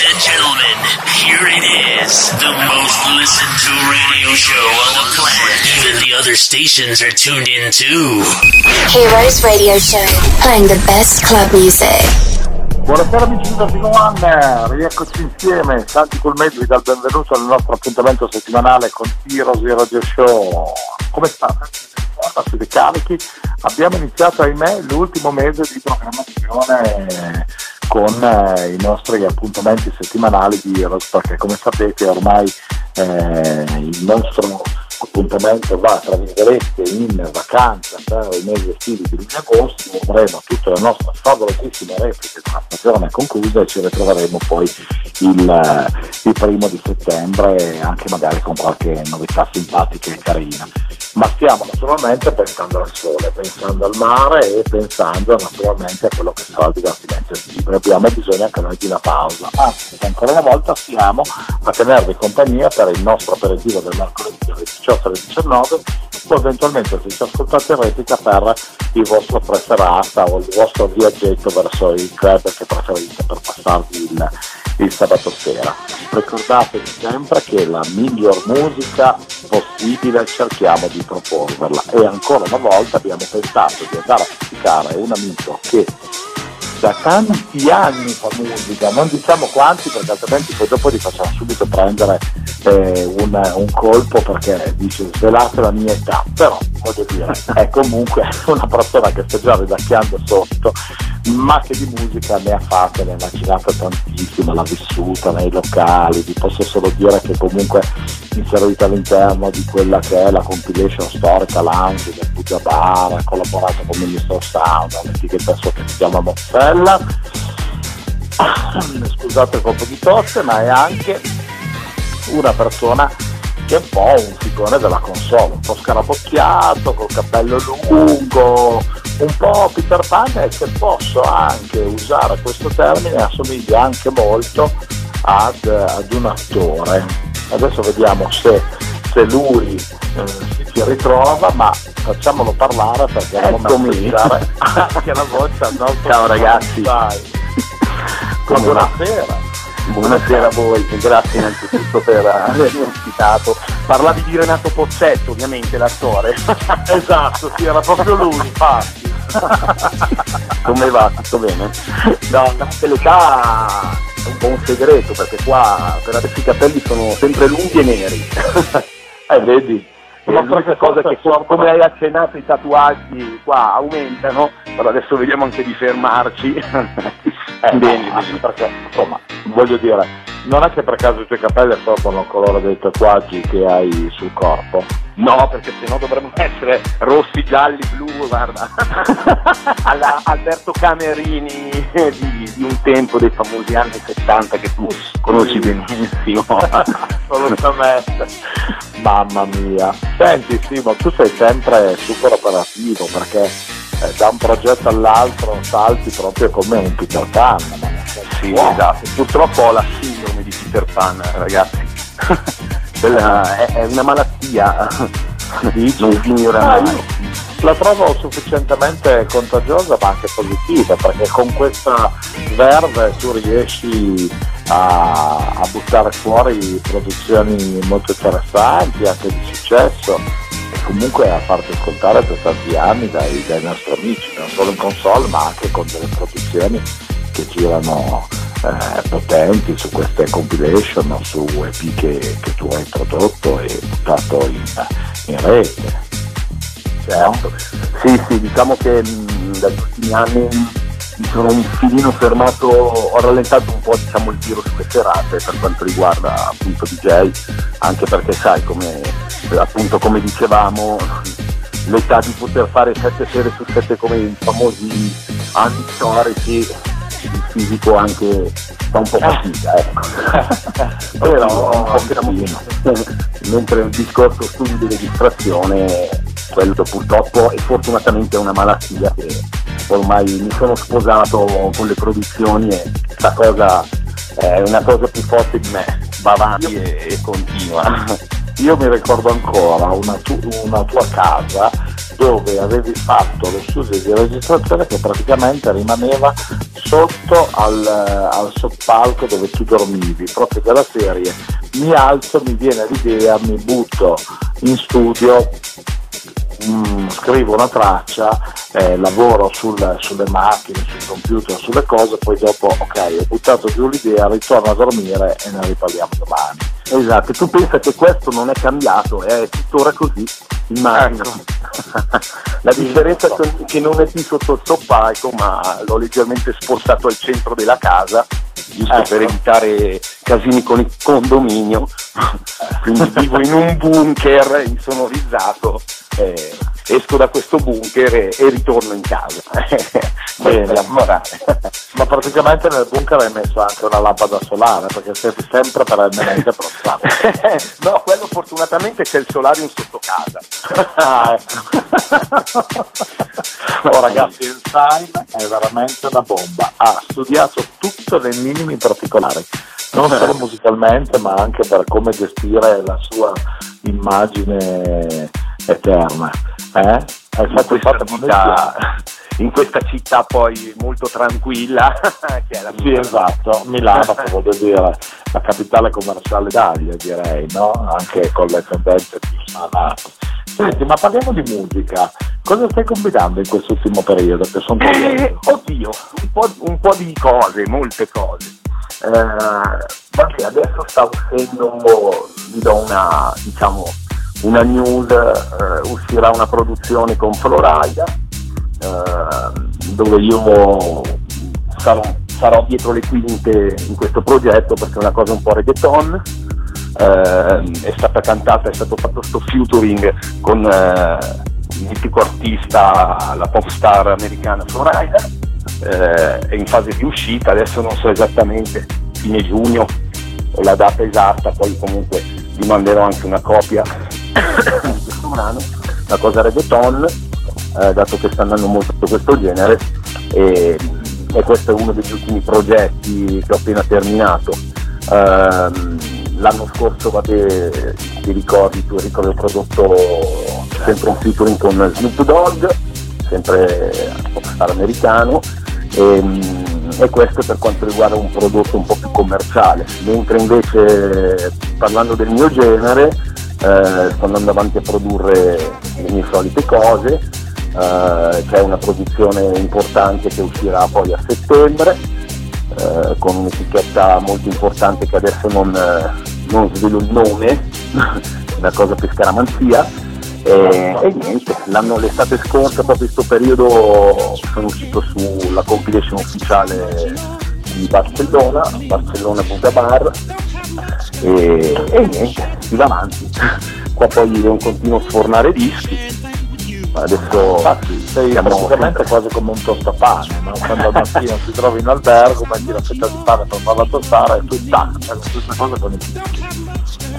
Ladies and gentlemen, here it is. The most listened to radio show on the planet. Even the other stations are tuned in too. Heroes Radio Show, playing the best club music. Buonasera amici di Vertigo One, rieccoci insieme, Santi col Medley dal benvenuto al nostro appuntamento settimanale con Heroes Radio Show. Come state? Siete carichi? Abbiamo iniziato, ahimè, l'ultimo mese di programmazione con eh, i nostri appuntamenti settimanali di Heroes perché come sapete ormai eh, il nostro appuntamento va tra virgolette in vacanza per i mesi estivi di luglio agosto, avremo tutte le nostre favolosissime repliche della stagione conclusa e ci ritroveremo poi il, il primo di settembre anche magari con qualche novità simpatica e carina. Ma stiamo naturalmente pensando al sole, pensando al mare e pensando naturalmente a quello che sarà il divertimento estivo. Abbiamo bisogno anche noi di una pausa. Anzi, ancora una volta siamo a tenervi compagnia per il nostro aperitivo del mercoledì alle 18 alle 19 o eventualmente se ci ascoltate in replica per il vostro preferata o il vostro viaggetto verso il club che preferite per passarvi il, il sabato sera. Ricordatevi sempre che la miglior musica possibile cerchiamo di proporverla e ancora una volta abbiamo pensato di andare a criticare un amico che da tanti anni fa musica, non diciamo quanti perché altrimenti poi dopo li facciamo subito prendere eh, un, un, colpo perché dice svelate la mia età, però voglio dire è comunque una persona che sta già ridacchiando sotto ma che di musica ne ha fatte, ne ha macinata tantissimo, l'ha vissuta nei locali, vi posso solo dire che comunque inserita all'interno di quella che è la compilation storica Lounge del Puggia Bar, ha collaborato con Ministro Sound, un'etichetta sua che si chiama Mozzella, scusate il colpo di tosse, ma è anche una persona che è un po' un figone della console, un po' scarabocchiato, col capello lungo, un po' Peter Pan e se posso anche usare questo termine assomiglia anche molto ad, ad un attore. Adesso vediamo se, se lui eh, si ritrova, ma facciamolo parlare perché Eccomi. anche la voce al nostro Ciao ragazzi. Buonasera. Buonasera a voi, grazie innanzitutto per avermi ospitato. Parlavi di Renato Pozzetto, ovviamente, l'attore. Esatto, sì, era proprio lui, infatti. Come va? Tutto bene? No, la l'età è un po' un segreto, perché qua per adesso i capelli sono sempre lunghi e neri. Eh, vedi? E l'unica cosa che com- come hai accennato i tatuaggi qua aumentano, però adesso vediamo anche di fermarci. Eh, bene, no, bene. perché insomma, voglio dire, non è che per caso i tuoi capelli assorbono il colore dei tatuaggi che hai sul corpo? No, perché sennò dovremmo essere rossi, gialli, blu, guarda. Alla Alberto Camerini di, di un tempo dei famosi anni 70 che tu conosci benissimo. Assolutamente. Mamma mia. Senti Simo, tu sei sempre super operativo perché eh, da un progetto all'altro salti proprio come un Peter Pan. Sì, wow. esatto. Purtroppo ho la sindrome di Peter Pan, ragazzi. Quella è, è una malattia. Non finirà Ah, mai. io la trovo sufficientemente contagiosa ma anche positiva perché con questa verve tu riesci a, a buttare fuori produzioni molto interessanti, anche di successo comunque a farti ascoltare per tanti anni dai, dai nostri amici, non solo in console ma anche con delle produzioni che girano eh, potenti su queste compilation o su EP che, che tu hai prodotto e buttato in, in rete. Certo. Sì, sì, diciamo che mh, dagli ultimi anni mi sono un filino fermato, ho rallentato un po' diciamo, il giro sulle serate per quanto riguarda appunto DJ, anche perché sai come appunto come dicevamo l'età di poter fare sette sere su sette come i famosi anni storici, il fisico anche fa un po' fatica, ecco. Però un po' casino. Mentre il discorso studio delle distrazione, quello purtroppo e fortunatamente è una malattia che ormai mi sono sposato con le produzioni e questa cosa è una cosa più forte di me, va avanti e, e continua. Io mi ricordo ancora una, tu- una tua casa dove avevi fatto lo studio di registrazione che praticamente rimaneva sotto al, al soppalco dove tu dormivi, proprio della serie. Mi alzo, mi viene l'idea, mi butto in studio, mm, scrivo una traccia, eh, lavoro sul- sulle macchine, sul computer, sulle cose, poi dopo ok, ho buttato giù l'idea, ritorno a dormire e ne riparliamo domani. Esatto, tu pensa che questo non è cambiato, è tuttora così, immagino. La differenza è che non è più sotto il soppalco, ma l'ho leggermente spostato al centro della casa, giusto Ecco. per evitare casini con il condominio. Quindi vivo in un bunker insonorizzato, eh, esco da questo bunker e, e ritorno in casa. Bene. Ma praticamente nel bunker hai messo anche una lampada solare perché sei sempre perennemente prozzato. no, quello fortunatamente c'è il solarium sotto casa. Ah, ecco. oh ragazzi, il Time è veramente una bomba. Ha studiato tutto nei minimi particolari, non solo musicalmente, ma anche per come gestire la sua immagine eterna. Eh? Fatto, questa, fatto città, in questa città poi molto tranquilla che è la Sì, esatto, Milano, voglio dire, la capitale commerciale d'Italia, direi, no? Anche con le tendenze più sanate. Senti, ma parliamo di musica. Cosa stai combinando in quest'ultimo periodo? Eh, oddio, un po', un po' di cose, molte cose. Eh, vabbè, adesso sta uscendo, vi do una, diciamo, una news, eh, uscirà una produzione con Florida, eh, dove io sarò, sarò dietro le quinte in questo progetto perché è una cosa un po' reggaeton. Eh, è stata cantata, è stato fatto sto featuring con eh, il mitico artista, la pop star americana Florida, eh, è in fase di uscita, adesso non so esattamente, fine giugno la data esatta, poi comunque vi manderò anche una copia questo brano, una cosa reggaeton, eh, dato che sta andando molto questo genere e, e questo è uno degli ultimi progetti che ho appena terminato. Ehm, l'anno scorso vabbè, ti ricordi, tu ricordi ho prodotto sempre un featuring con Snoop Dogg, sempre popstar americano e, e questo per quanto riguarda un prodotto un po' più commerciale, mentre invece parlando del mio genere eh, sto andando avanti a produrre le mie solite cose, eh, c'è una produzione importante che uscirà poi a settembre eh, con un'etichetta molto importante che adesso non, eh, non svelo il nome, una cosa per scaramanzia. E, e niente, l'anno, l'estate scorsa, proprio in questo periodo, sono uscito sulla compilation ufficiale di Barcellona, Barcellona.bar e, e niente, si va avanti. Qua poi è un continuo sfornare dischi. Adesso Infatti sei praticamente quasi come un tostapane, no? quando al mattino ti trovi in albergo, metti la fetta di pane per farla tostare e tu tac, la stessa cosa con i dischi.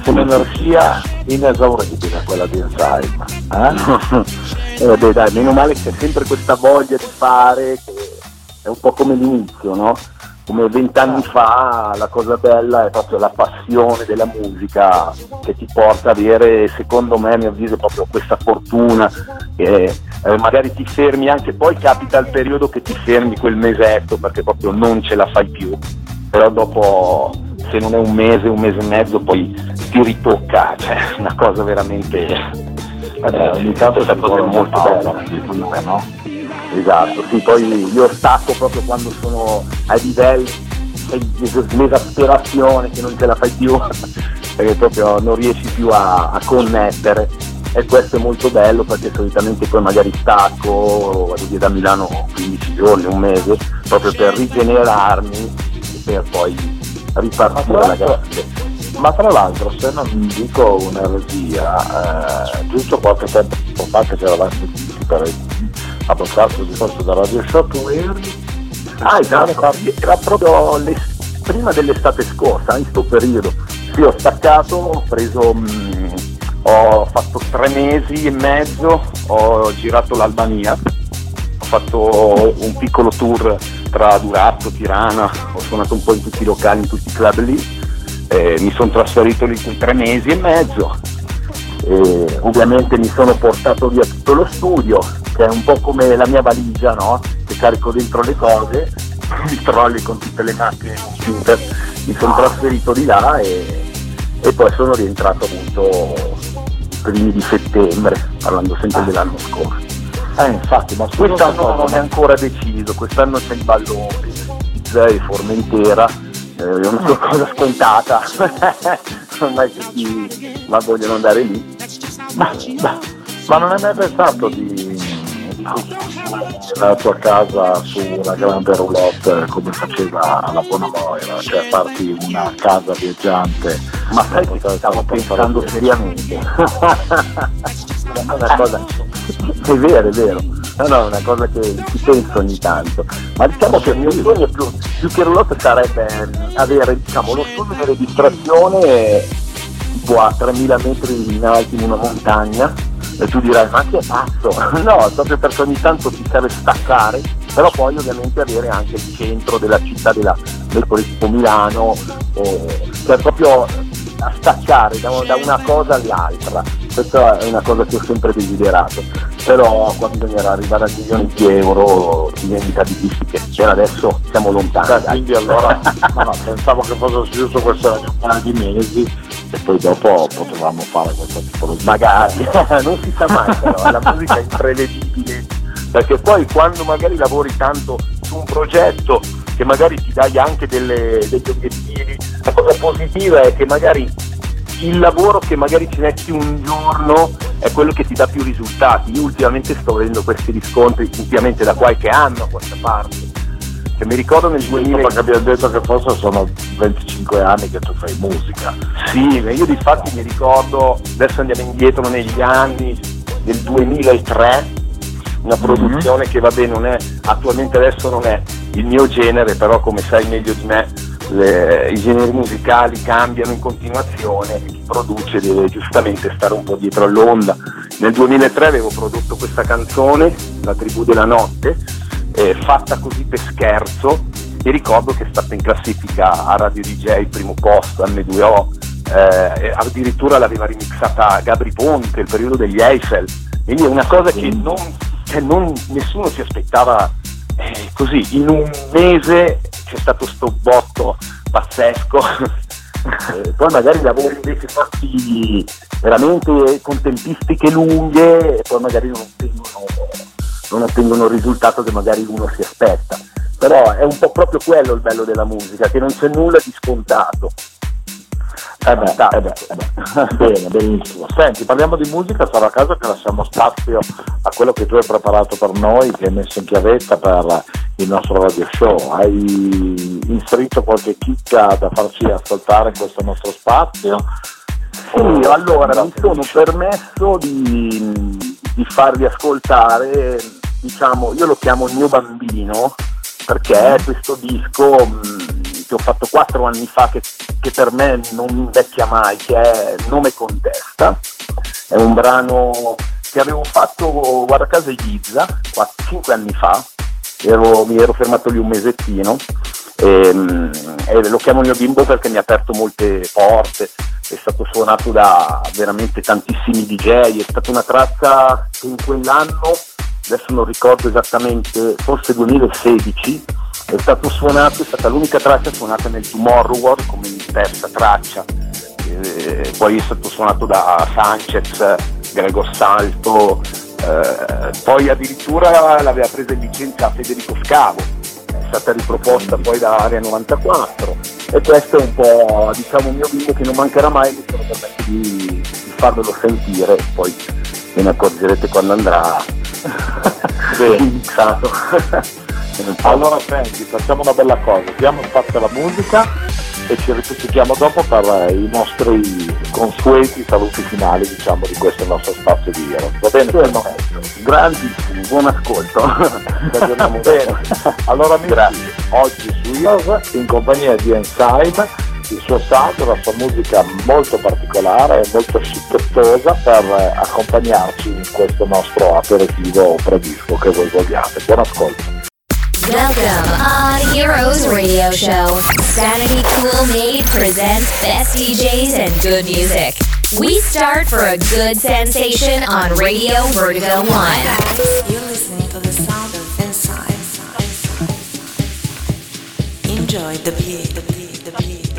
Un'energia inesauribile quella di Inside. Eh? Eh, vabbè, dai, meno male che c'è sempre questa voglia di fare, che è un po' come l'inizio, no? Come vent'anni fa la cosa bella è proprio la passione della musica che ti porta ad avere, secondo me, a mio avviso, proprio questa fortuna che eh, magari ti fermi anche, poi capita il periodo che ti fermi quel mesetto perché proprio non ce la fai più, però dopo se non è un mese, un mese e mezzo poi ti ritocca, cioè una cosa veramente Eh, ogni tanto è molto bella. secondo me, no? Esatto, sì, poi io stacco proprio quando sono ai livelli di esasperazione che non ce la fai più, perché proprio non riesci più a, a connettere. E questo è molto bello perché solitamente poi magari stacco, vado via da Milano 15 giorni, un mese, proprio per rigenerarmi e per poi ripartire l'altro- grande. Ma tra l'altro, se non dico un'eresia, eh, giusto qualche tempo fa che ci eravamo sentiti per abbassarsi il discorso da Radio eri Ah, esatto, era proprio prima dell'estate scorsa, in questo periodo. Sì, ho staccato, ho preso, mh, ho fatto tre mesi e mezzo, ho girato l'Albania, ho fatto un piccolo tour tra Durazzo, Tirana, ho suonato un po' in tutti i locali, in tutti i club lì, eh, mi sono trasferito lì quei tre mesi e mezzo. E ovviamente mi sono portato via tutto lo studio, che è un po' come la mia valigia, no? Che carico dentro le cose i trolley con tutte le macchine computer, mi sono trasferito di là e, e poi sono rientrato appunto primi di settembre, parlando sempre ah. dell'anno scorso. Eh, infatti, ma quest'anno non è ancora deciso, quest'anno c'è il ballo pizza e Formentera, eh, è una sua cosa scontata, ormai tutti ma vogliono andare lì. Ma, ma, ma non hai mai pensato di la tua casa su una grande roulotte come faceva la buona Moira, cioè farti una casa viaggiante. Ma sai che stavo pensando seriamente. una cosa, è vero, è vero. No, no, è una cosa che ci penso ogni tanto. Ma diciamo che il mio sogno più, più che roulotte sarebbe avere diciamo, lo studio di registrazione tipo a 3000 metri in alto in una montagna e tu dirai ma che è pazzo? no, proprio perché ogni tanto ti serve staccare, però poi ovviamente avere anche il centro della città della, del tipo Milano, eh, cioè proprio a staccare da, da una cosa all'altra. Questa è una cosa che ho sempre desiderato, però qua bisognerà arrivare a milioni di euro diventa difficile, cioè adesso siamo lontani. Cioè, quindi allora no, no, pensavo che fosse giusto questo un paio di mesi e poi dopo potevamo fare questa tipologia. Magari, non si sa mai però, la musica è imprevedibile, perché poi quando magari lavori tanto su un progetto che magari ti dai anche delle, degli obiettivi, la cosa positiva è che magari il lavoro che magari ci metti un giorno è quello che ti dà più risultati. Io ultimamente sto vedendo questi riscontri, ultimamente da qualche anno a questa parte. Che mi ricordo nel 2000... Perché abbiamo detto che forse sono 25 anni che tu fai musica. Sì, io di fatti mi ricordo, adesso andiamo indietro negli anni del 2003, una mhm. produzione mm-hmm. che va bene, non è, attualmente adesso non è il mio genere, però come sai meglio di me le, i generi musicali cambiano in continuazione e chi produce deve giustamente stare un po' dietro all'onda. Nel 2003 avevo prodotto questa canzone, La tribù della notte, eh, fatta così per scherzo. E ricordo che è stata in classifica a Radio DJ, primo posto, M2O, eh, addirittura l'aveva remixata Gabri Ponte, il periodo degli Eiffel, quindi è una cosa che non, che non nessuno si aspettava così, in un mese c'è stato sto botto pazzesco. eh, poi magari lavori invece fatti veramente con tempistiche lunghe e poi magari non ottengono, non ottengono il risultato che magari uno si aspetta. Però è un po' proprio quello il bello della musica, che non c'è nulla di scontato. Eh beh, eh beh, eh beh. bene, benissimo. Senti, parliamo di musica, sarà caso che lasciamo spazio a quello che tu hai preparato per noi, che hai messo in chiavetta per il nostro radio show. Hai inserito qualche chicca da farci ascoltare in questo nostro spazio? Sì, allora mi sono permesso di, di farvi ascoltare, diciamo, io lo chiamo il mio bambino, perché questo disco che ho fatto quattro anni fa che, che per me non invecchia mai, che è Nome con testa, è un brano che avevo fatto, guarda caso, Ibiza, 5 anni fa, ero, mi ero fermato lì un mesettino e, ehm, e, lo chiamo il mio bimbo perché mi ha aperto molte porte, è stato suonato da veramente tantissimi DJ, è stata una traccia che in quell'anno, adesso non ricordo esattamente, forse 2016, è stato suonato, è stata l'unica traccia suonata nel Tomorrow World come terza traccia, eh, poi è stato suonato da Sanchez, Gregor Salto, eh, poi addirittura l'aveva presa in licenza Federico Scavo, è stata riproposta poi da Area 94 e questo è un po' diciamo il mio bimbo che non mancherà mai, mi sono permesso di, di farvelo sentire, poi ve ne accorgerete quando andrà. Mixato. Allora senti, facciamo una bella cosa, diamo spazio alla musica e ci risentiamo dopo per i nostri consueti saluti finali diciamo di questo nostro spazio di Hero. Va bene? Bueno, grandissimo, buon ascolto. bene. Allora amici, Grazie. oggi su Heroes in compagnia di Inside il suo sound, la sua musica molto particolare, molto scicchettosa per accompagnarci in questo nostro aperitivo predisco che voi vogliate. Buon ascolto. Welcome on Heroes Radio Show. Sanity Cool Made presents best DJs and good music. We start for a good sensation on Radio Vertigo 1. You're listening to the sound of inside. enjoy the beat, the beat, the beat.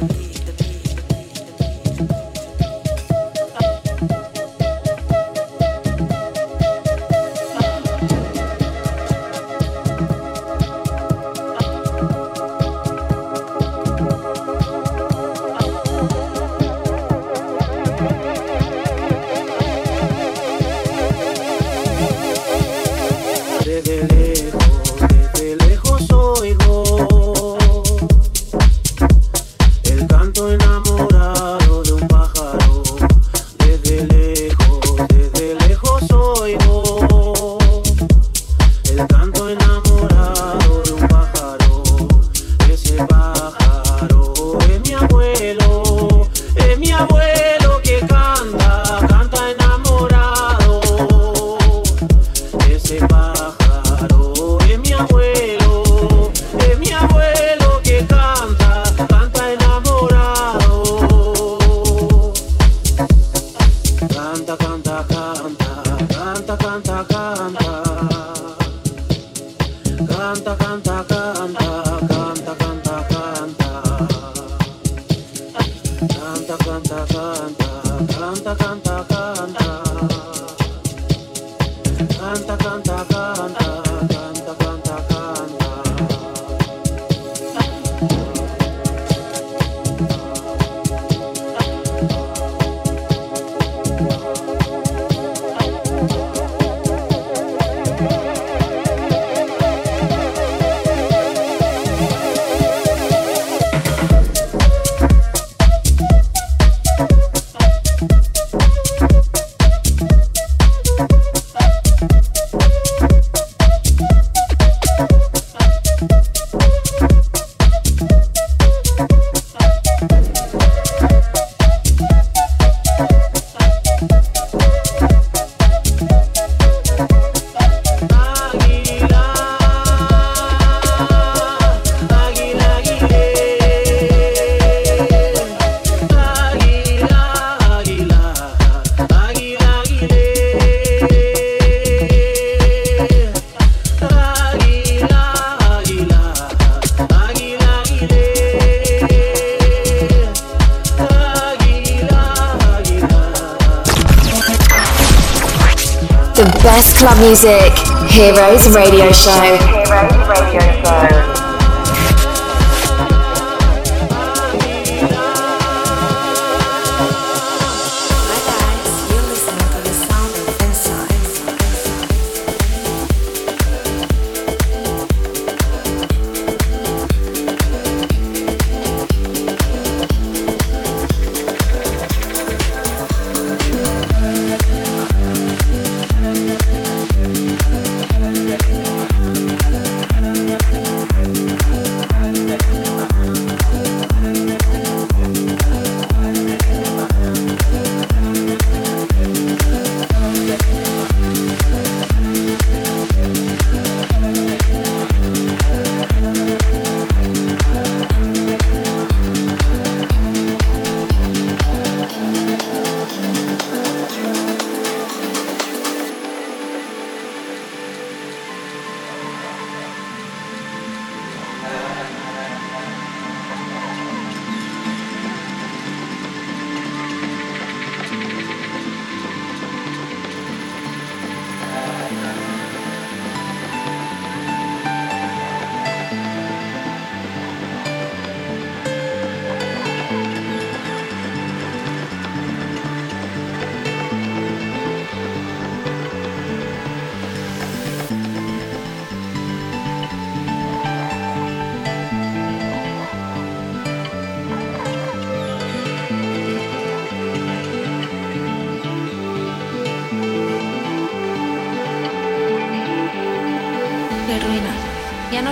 Music. Heroes Radio Show. Heroes Radio Show.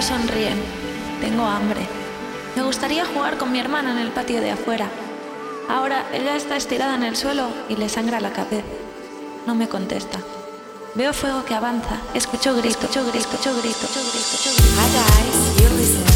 Sonríen. Tengo hambre. Me gustaría jugar con mi hermana en el patio de afuera. Ahora ella está estirada en el suelo y le sangra la cabeza. No me contesta. Veo fuego que avanza. Escucho grito, escucho grito, escucho grito, escucho grito, escucho grito.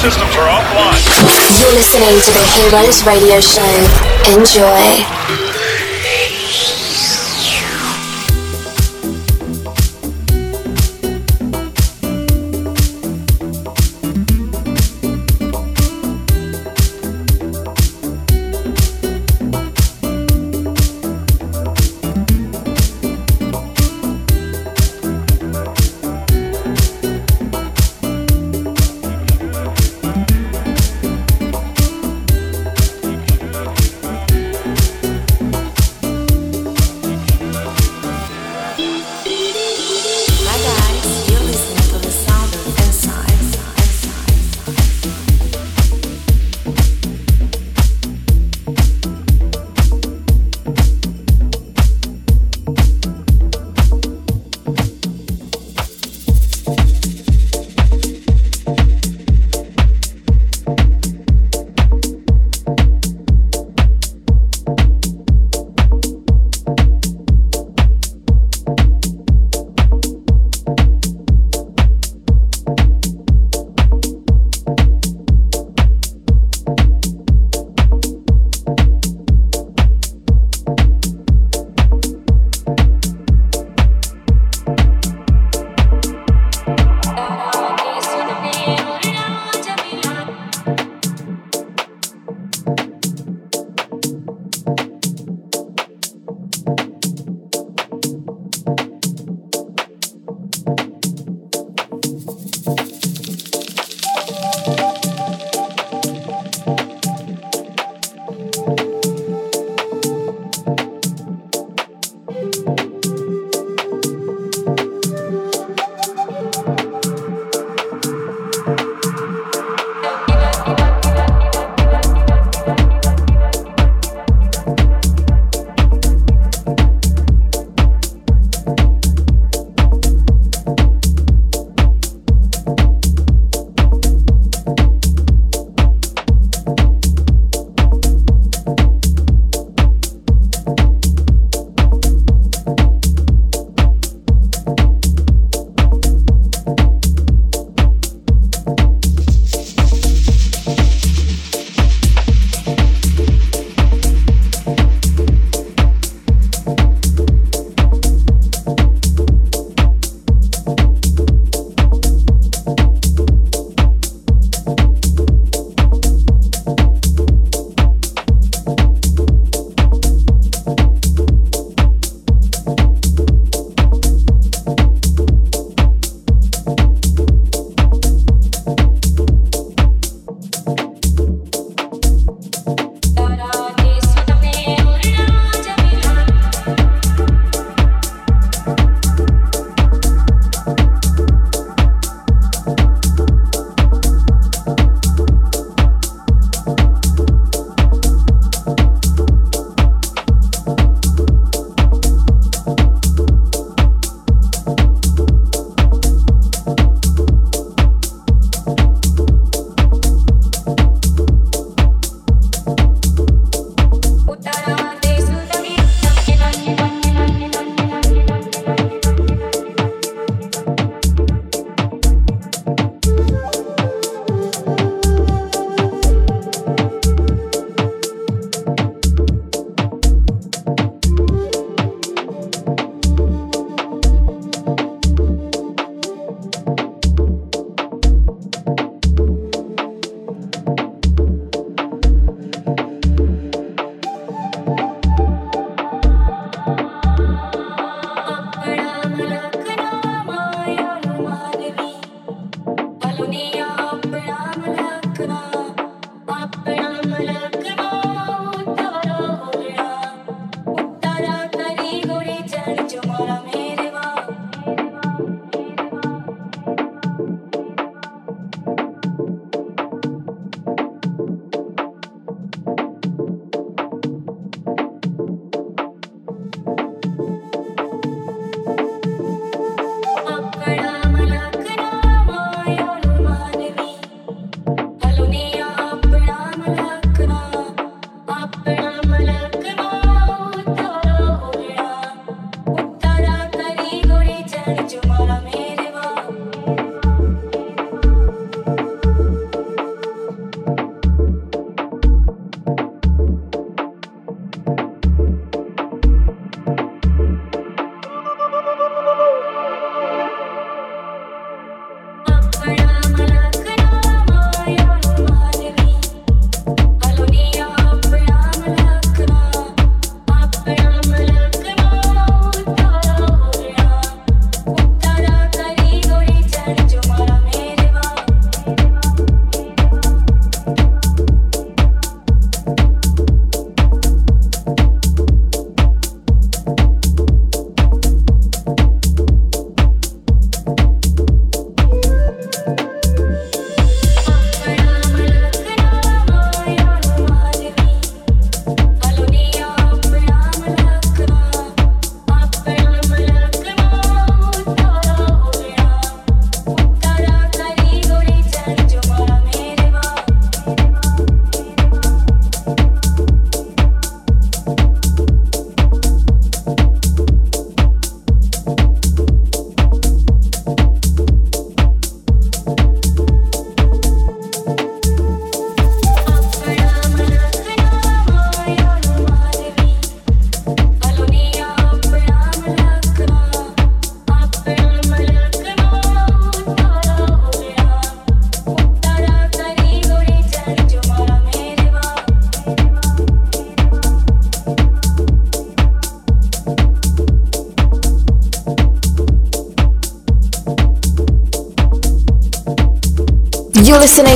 Systems are offline. You're listening to the Heroes Radio Show. Enjoy.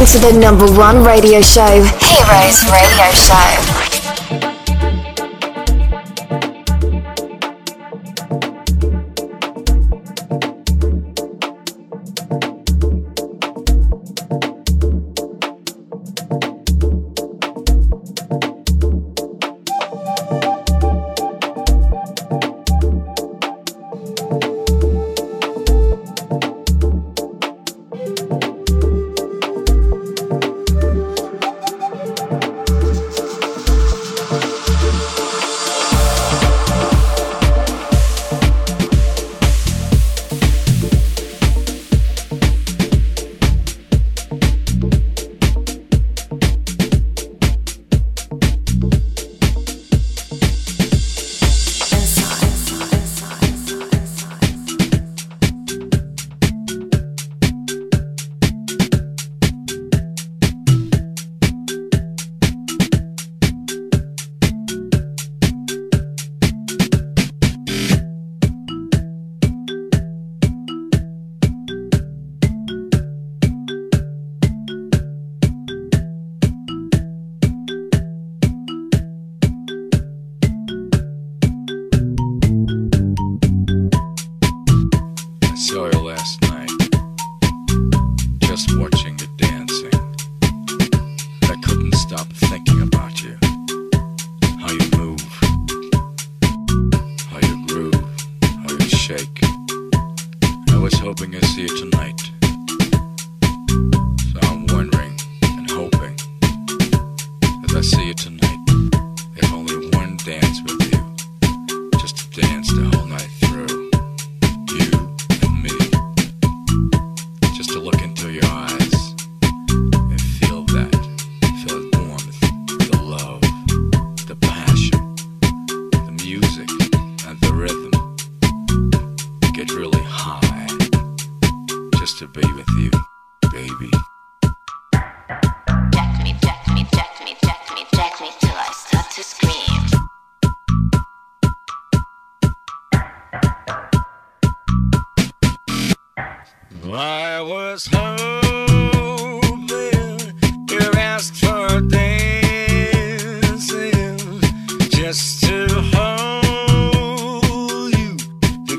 To the number one radio show, Heroes Radio Show.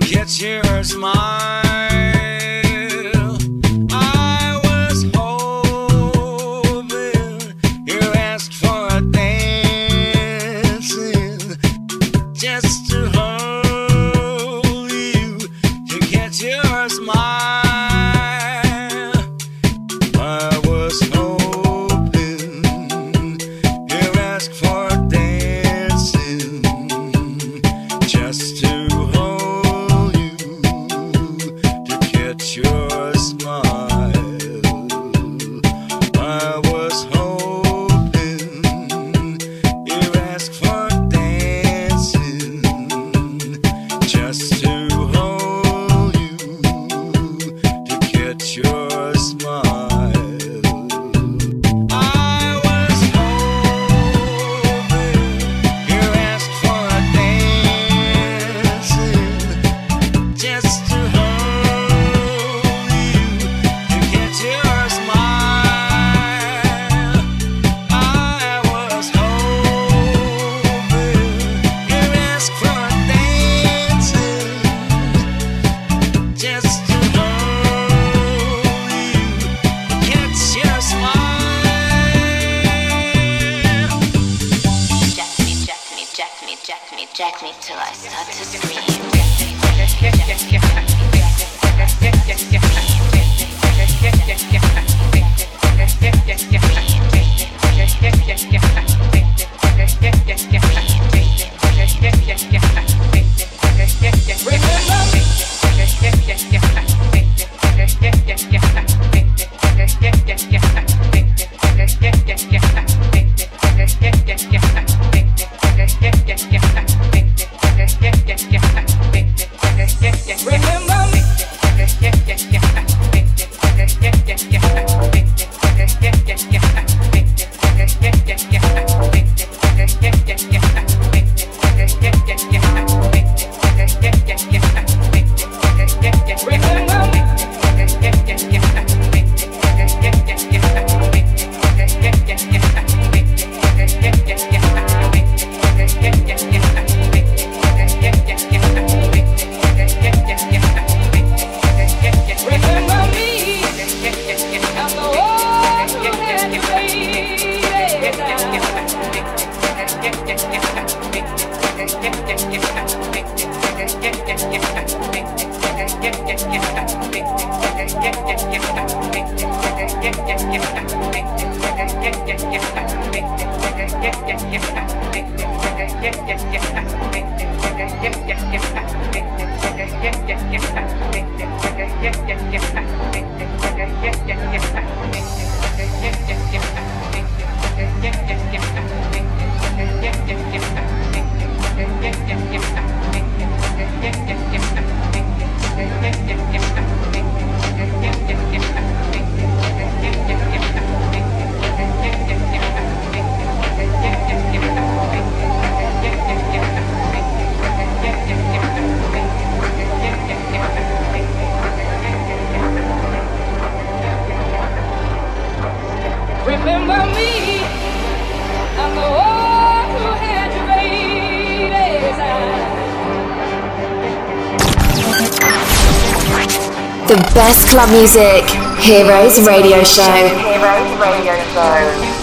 Catch yours, mine. The best club music. Heroes Radio Show. Heroes Radio Show.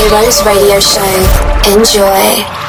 Heroes radio show. Enjoy.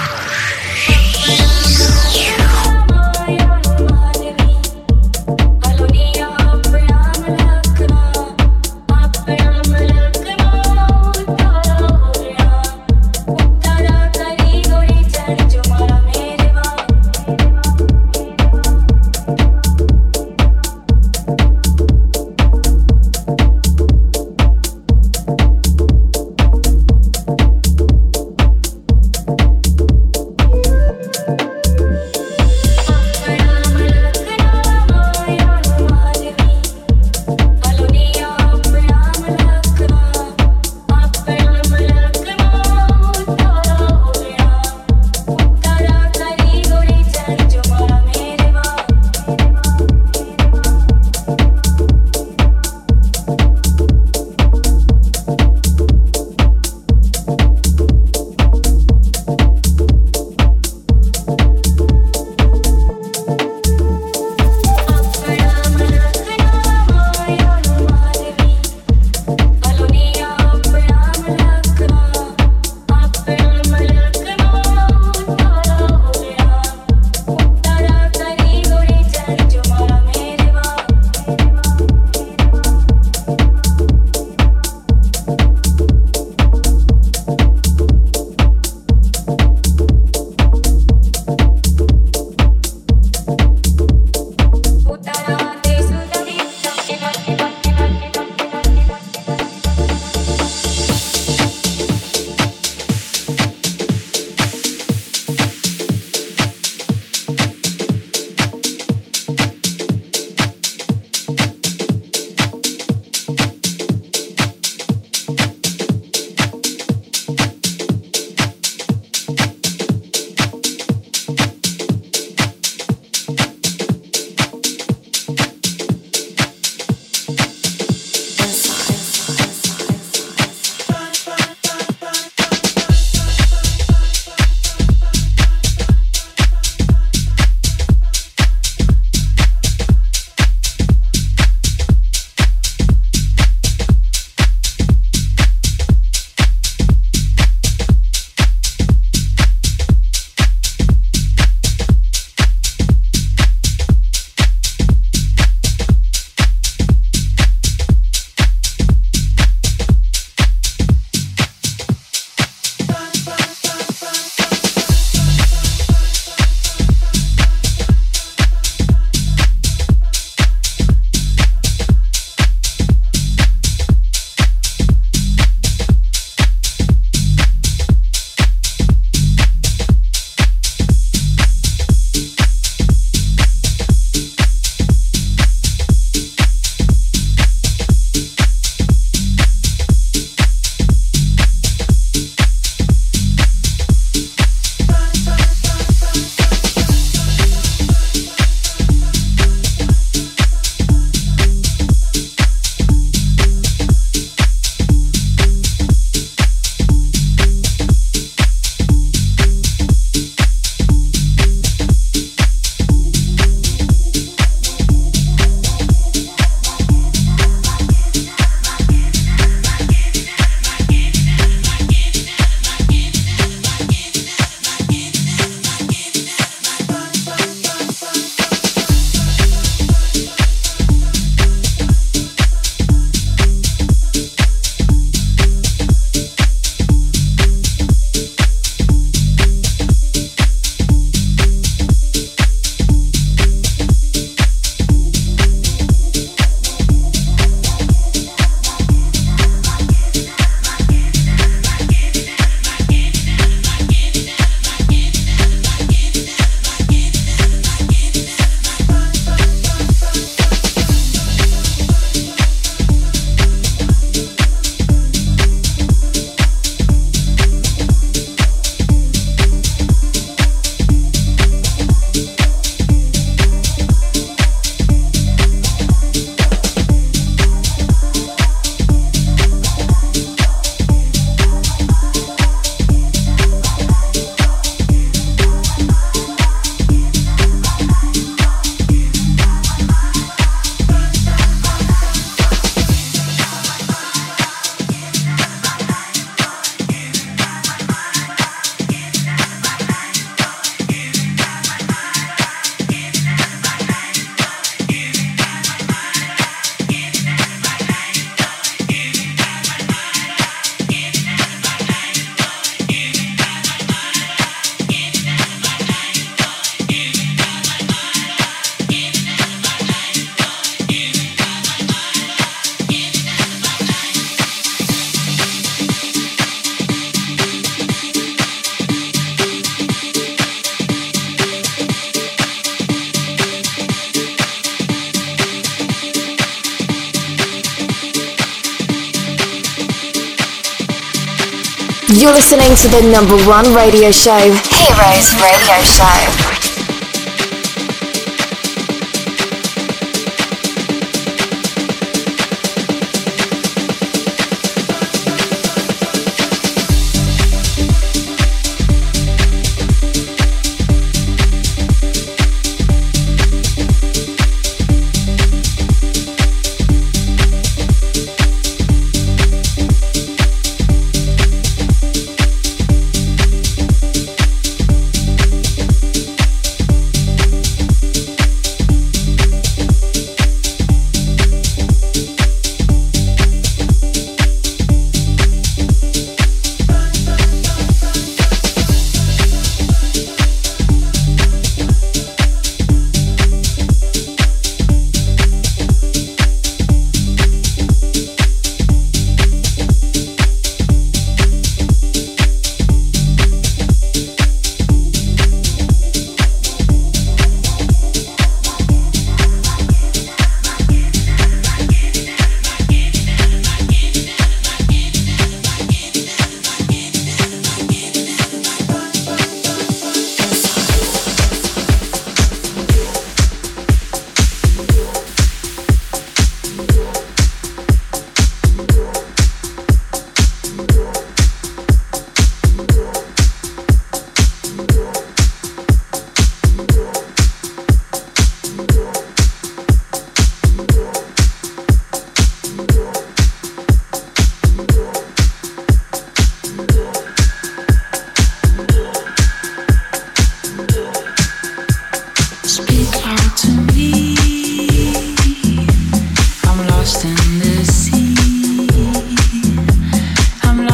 To the number one radio show, Heroes Radio Show.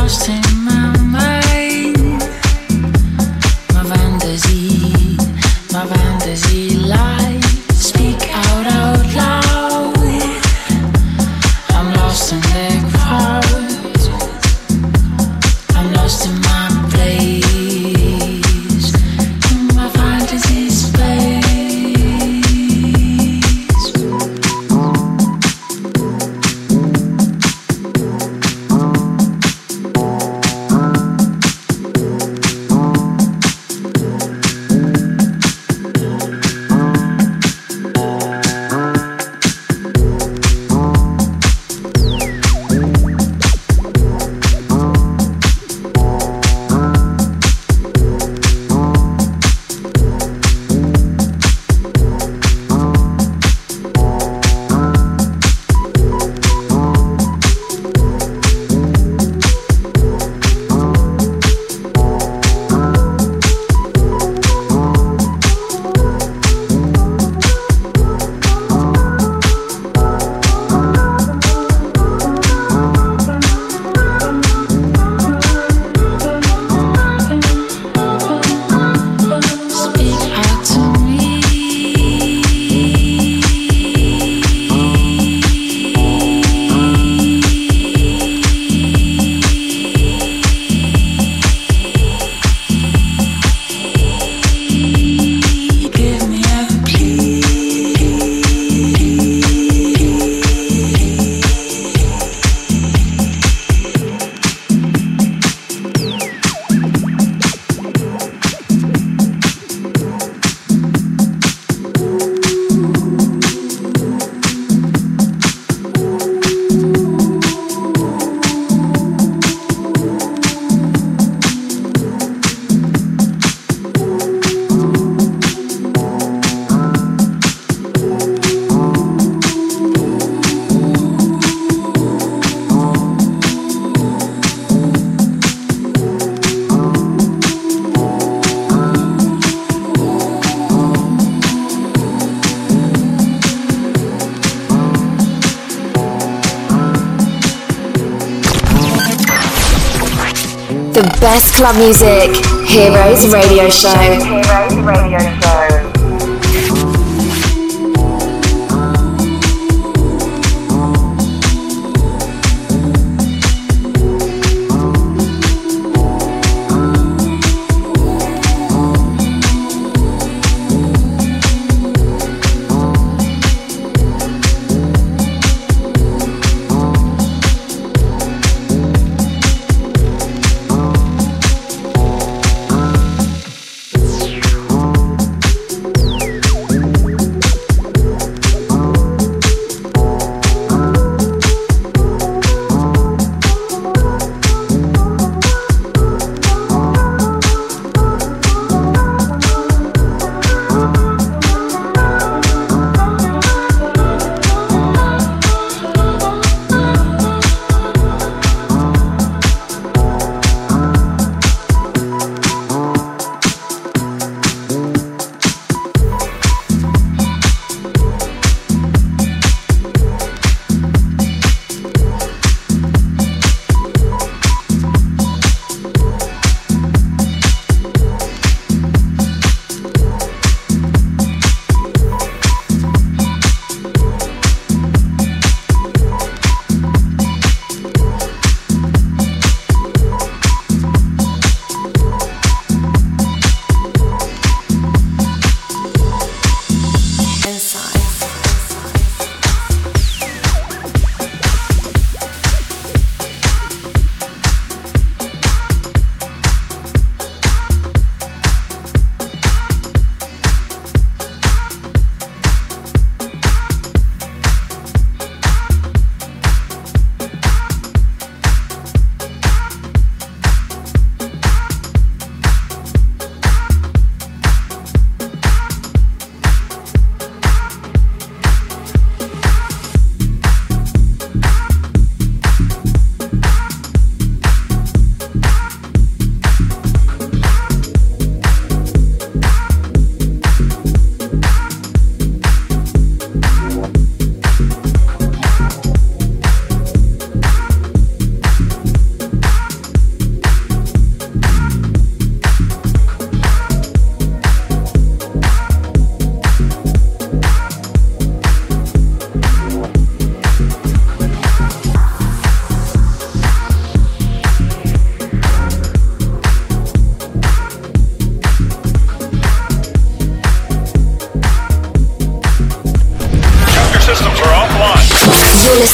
lost best club music. Heroes Radio Show. Heroes Radio Show.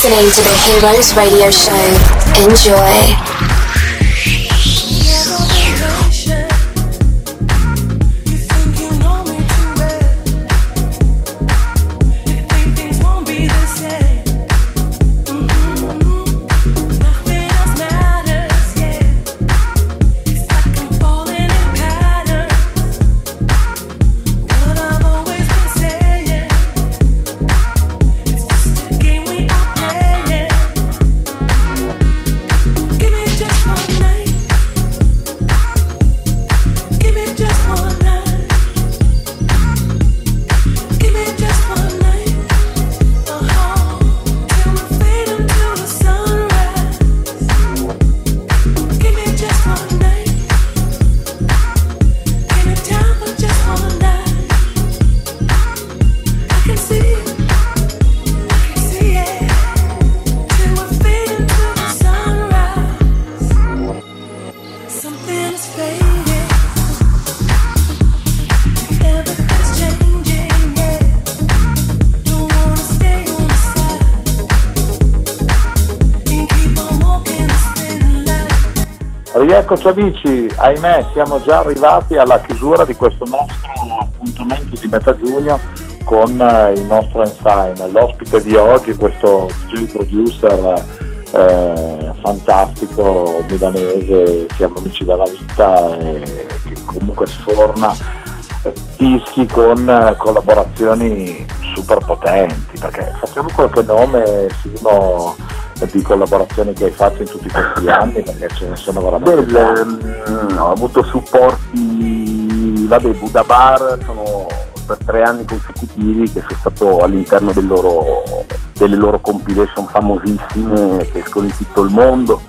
Listening to the Heroes Radio Show. Enjoy. Rieccoci amici, ahimè siamo già arrivati alla chiusura di questo nostro appuntamento di metà giugno con eh, il nostro Ensign. L'ospite di oggi, questo DJ producer eh, fantastico milanese, siamo amici della vita e che comunque sforna dischi con eh, collaborazioni super potenti, perché facciamo qualche nome Simo di collaborazioni che hai fatto in tutti questi anni, perché ce ne sono veramente Beh, mm, ho avuto supporti, vabbè, Buddha Bar sono per tre anni consecutivi che sono stato all'interno del loro, delle loro compilation famosissime che escono in tutto il mondo.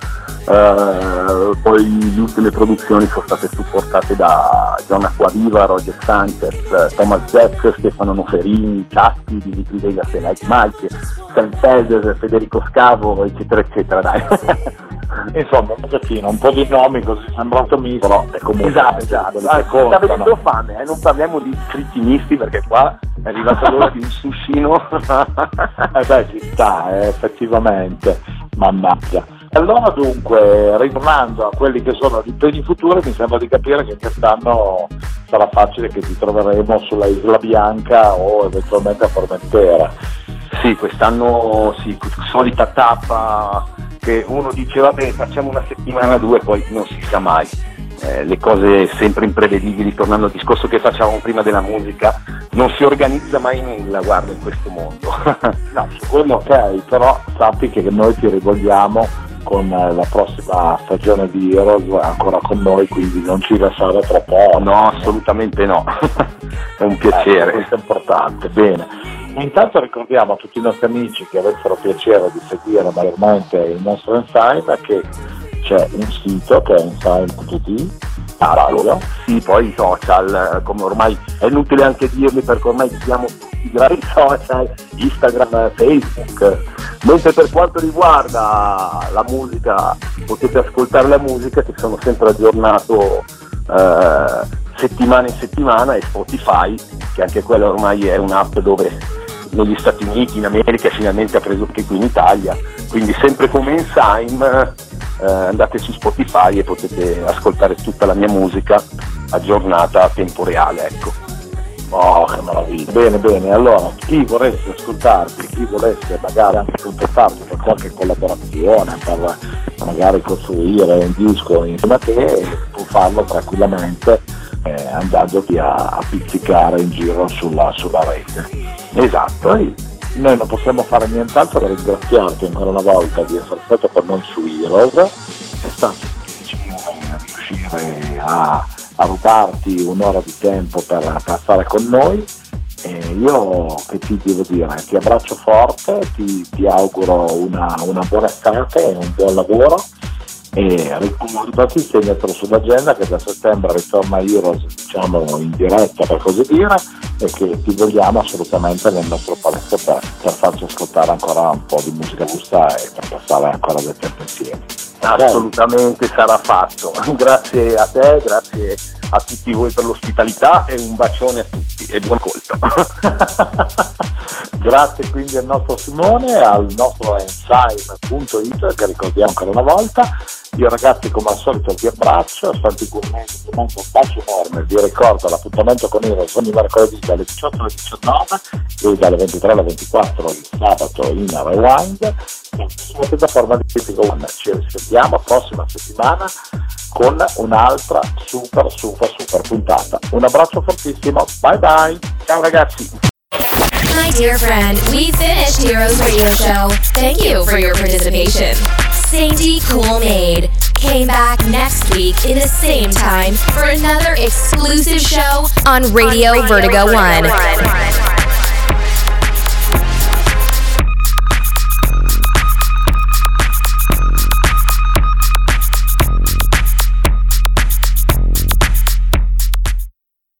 Uh, poi le ultime produzioni sono state supportate da John Acquaviva, Roger Sanchez, Thomas Jack, Stefano Noferini, Ciatti, Dimitri Vegas e Nike Mike, Sam Fedez, Federico Scavo, eccetera, eccetera. Dai. Insomma, un pochettino, un po' di nomi così sembrato mi, però è comunque Esatto, esatto. Ah, sta venendo fame, eh? non parliamo di crittinisti perché qua è arrivata l'ora di un sushino. Eh beh, ci sta, eh, effettivamente, mannaggia. Allora dunque, ritornando a quelli che sono gli impegni futuri, mi sembra di capire che quest'anno sarà facile che ti troveremo sulla Isla Bianca o eventualmente a Formentera. Sì, quest'anno sì, solita tappa che uno dice vabbè facciamo una settimana due, poi non si sa mai. Eh, le cose sempre imprevedibili, tornando al discorso che facevamo prima della musica, non si organizza mai nulla, guarda, in questo mondo. No, quello ok, però sappi che noi ti rivolgiamo con eh, la prossima stagione di Heroes ancora con noi, quindi non ci lasciare troppo. no, assolutamente no. è un Ecco, piacere. questo è importante, bene. Intanto ricordiamo a tutti i nostri amici che avessero piacere di seguire maggiormente il nostro Ensign che c'è un sito che è ensign.it, Fabio, Sì, poi i social, eh, come ormai è inutile anche dirli perché ormai siamo tutti vari social, Instagram, Facebook. Mentre per quanto riguarda la musica, potete ascoltare la musica che sono sempre aggiornato eh, settimana in settimana e Spotify, che anche quella ormai è un'app dove negli Stati Uniti, in America finalmente ha preso anche qui in Italia. Quindi sempre come Ensign eh, andate su Spotify e potete ascoltare tutta la mia musica aggiornata a tempo reale, ecco. Oh, che meraviglia. Bene, bene. Allora, chi volesse ascoltarti, chi volesse magari anche contattarti per qualche collaborazione, per magari costruire un disco insieme a te, può farlo tranquillamente eh, andandoti a, a pizzicare in giro sulla, sulla rete. Esatto. Noi, non possiamo fare nient'altro che ringraziarti ancora una volta di essere stato con noi su Heroes. È stato difficile riuscire a, a rubarti un'ora di tempo per, per con noi. E io che ti devo dire, ti abbraccio forte, ti, ti auguro una, una buona estate e un buon lavoro e ricordati, segnatelo sull'agenda che da settembre ritorna Heroes diciamo in diretta per così dire e che ti vogliamo assolutamente nel nostro palazzo per, per farci ascoltare ancora un po' di musica giusta e per passare ancora del tempo insieme. Assolutamente sarà fatto. Grazie a te, grazie a tutti voi per l'ospitalità e un bacione a tutti e buon ascolto. Grazie quindi al nostro Simone, al nostro enzyme.it che ricordiamo ancora una volta. Io ragazzi come al solito vi abbraccio, Santi Gourmet vi mando un bacio enorme, vi ricordo l'appuntamento con Heroes ogni mercoledì dalle 18 alle 19 e dalle 23 alle 24 il sabato in Rewind sulla piattaforma di Critico One. Ci risentiamo prossima settimana con un'altra super super super puntata. Un abbraccio fortissimo, bye bye, ciao ragazzi! My dear friend, we finished Heroes Radio Show. Thank you for your participation. Sainty Cool came back next week in the same time for another exclusive show on Radio, Vertigo, One.